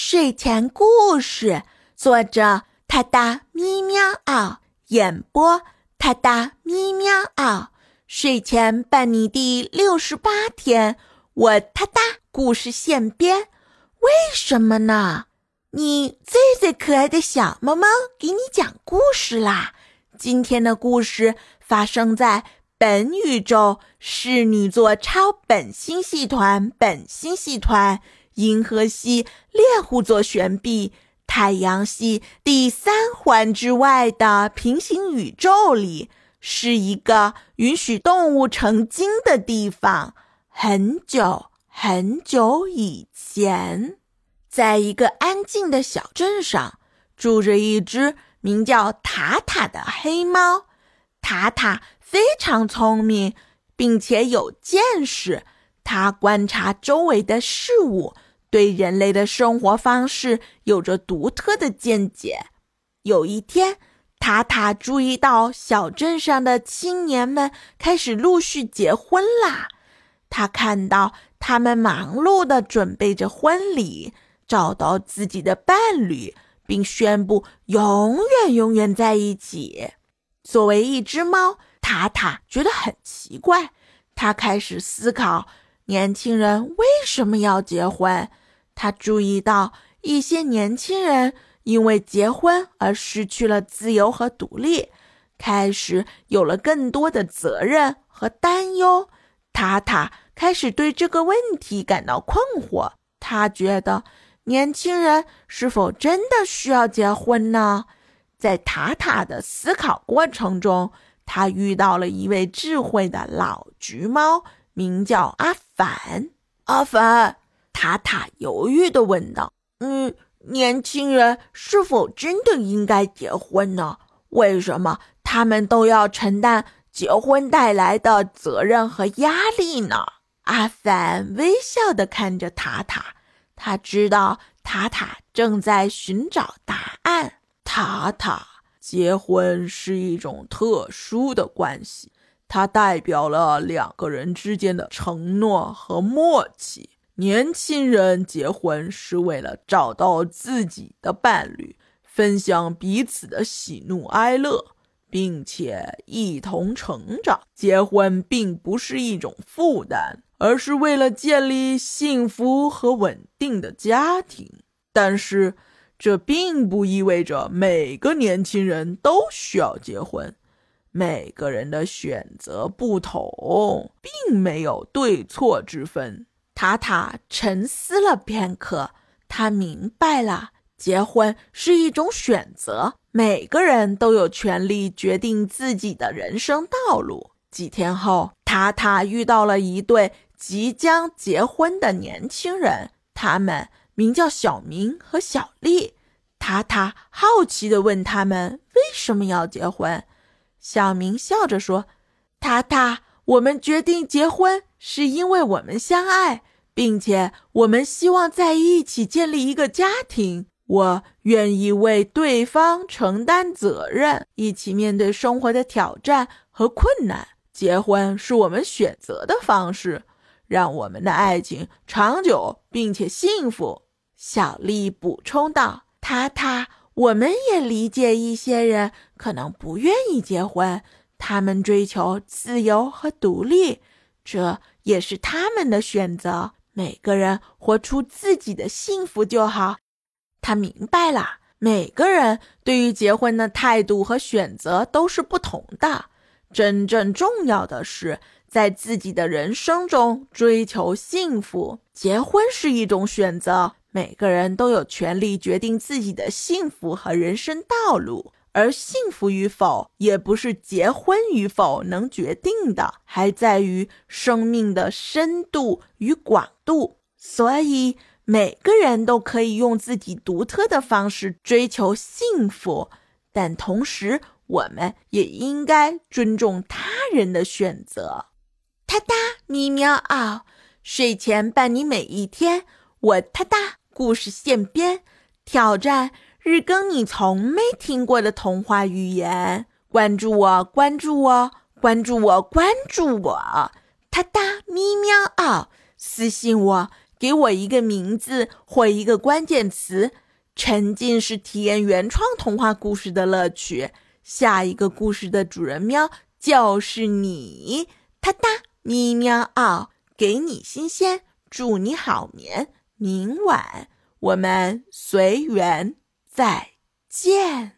睡前故事，作者：他哒咪喵嗷，演播：他哒咪喵嗷。睡前伴你第六十八天，我他哒故事现编。为什么呢？你最最可爱的小猫猫给你讲故事啦！今天的故事发生在本宇宙侍女座超本星系团本星系团。银河系猎户座旋臂，太阳系第三环之外的平行宇宙里，是一个允许动物成精的地方。很久很久以前，在一个安静的小镇上，住着一只名叫塔塔的黑猫。塔塔非常聪明，并且有见识，它观察周围的事物。对人类的生活方式有着独特的见解。有一天，塔塔注意到小镇上的青年们开始陆续结婚啦。他看到他们忙碌地准备着婚礼，找到自己的伴侣，并宣布永远永远在一起。作为一只猫，塔塔觉得很奇怪。他开始思考。年轻人为什么要结婚？他注意到一些年轻人因为结婚而失去了自由和独立，开始有了更多的责任和担忧。塔塔开始对这个问题感到困惑。他觉得，年轻人是否真的需要结婚呢？在塔塔的思考过程中，他遇到了一位智慧的老橘猫。名叫阿凡，阿凡，塔塔犹豫地问道：“嗯，年轻人是否真的应该结婚呢？为什么他们都要承担结婚带来的责任和压力呢？”阿凡微笑地看着塔塔，他知道塔塔正在寻找答案。塔塔，结婚是一种特殊的关系。它代表了两个人之间的承诺和默契。年轻人结婚是为了找到自己的伴侣，分享彼此的喜怒哀乐，并且一同成长。结婚并不是一种负担，而是为了建立幸福和稳定的家庭。但是，这并不意味着每个年轻人都需要结婚。每个人的选择不同，并没有对错之分。塔塔沉思了片刻，他明白了，结婚是一种选择，每个人都有权利决定自己的人生道路。几天后，塔塔遇到了一对即将结婚的年轻人，他们名叫小明和小丽。塔塔好奇地问他们为什么要结婚。小明笑着说：“塔塔，我们决定结婚是因为我们相爱，并且我们希望在一起建立一个家庭。我愿意为对方承担责任，一起面对生活的挑战和困难。结婚是我们选择的方式，让我们的爱情长久并且幸福。”小丽补充道：“塔塔。”我们也理解一些人可能不愿意结婚，他们追求自由和独立，这也是他们的选择。每个人活出自己的幸福就好。他明白了，每个人对于结婚的态度和选择都是不同的。真正重要的是，在自己的人生中追求幸福。结婚是一种选择。每个人都有权利决定自己的幸福和人生道路，而幸福与否也不是结婚与否能决定的，还在于生命的深度与广度。所以，每个人都可以用自己独特的方式追求幸福，但同时，我们也应该尊重他人的选择。哒哒咪喵嗷，睡前伴你每一天。我哒哒。故事现编，挑战日更你从没听过的童话语言。关注我，关注我，关注我，关注我！哒哒咪喵嗷，私信我，给我一个名字或一个关键词，沉浸式体验原创童话故事的乐趣。下一个故事的主人喵就是你，哒哒咪喵嗷，给你新鲜，祝你好眠。明晚我们随缘再见。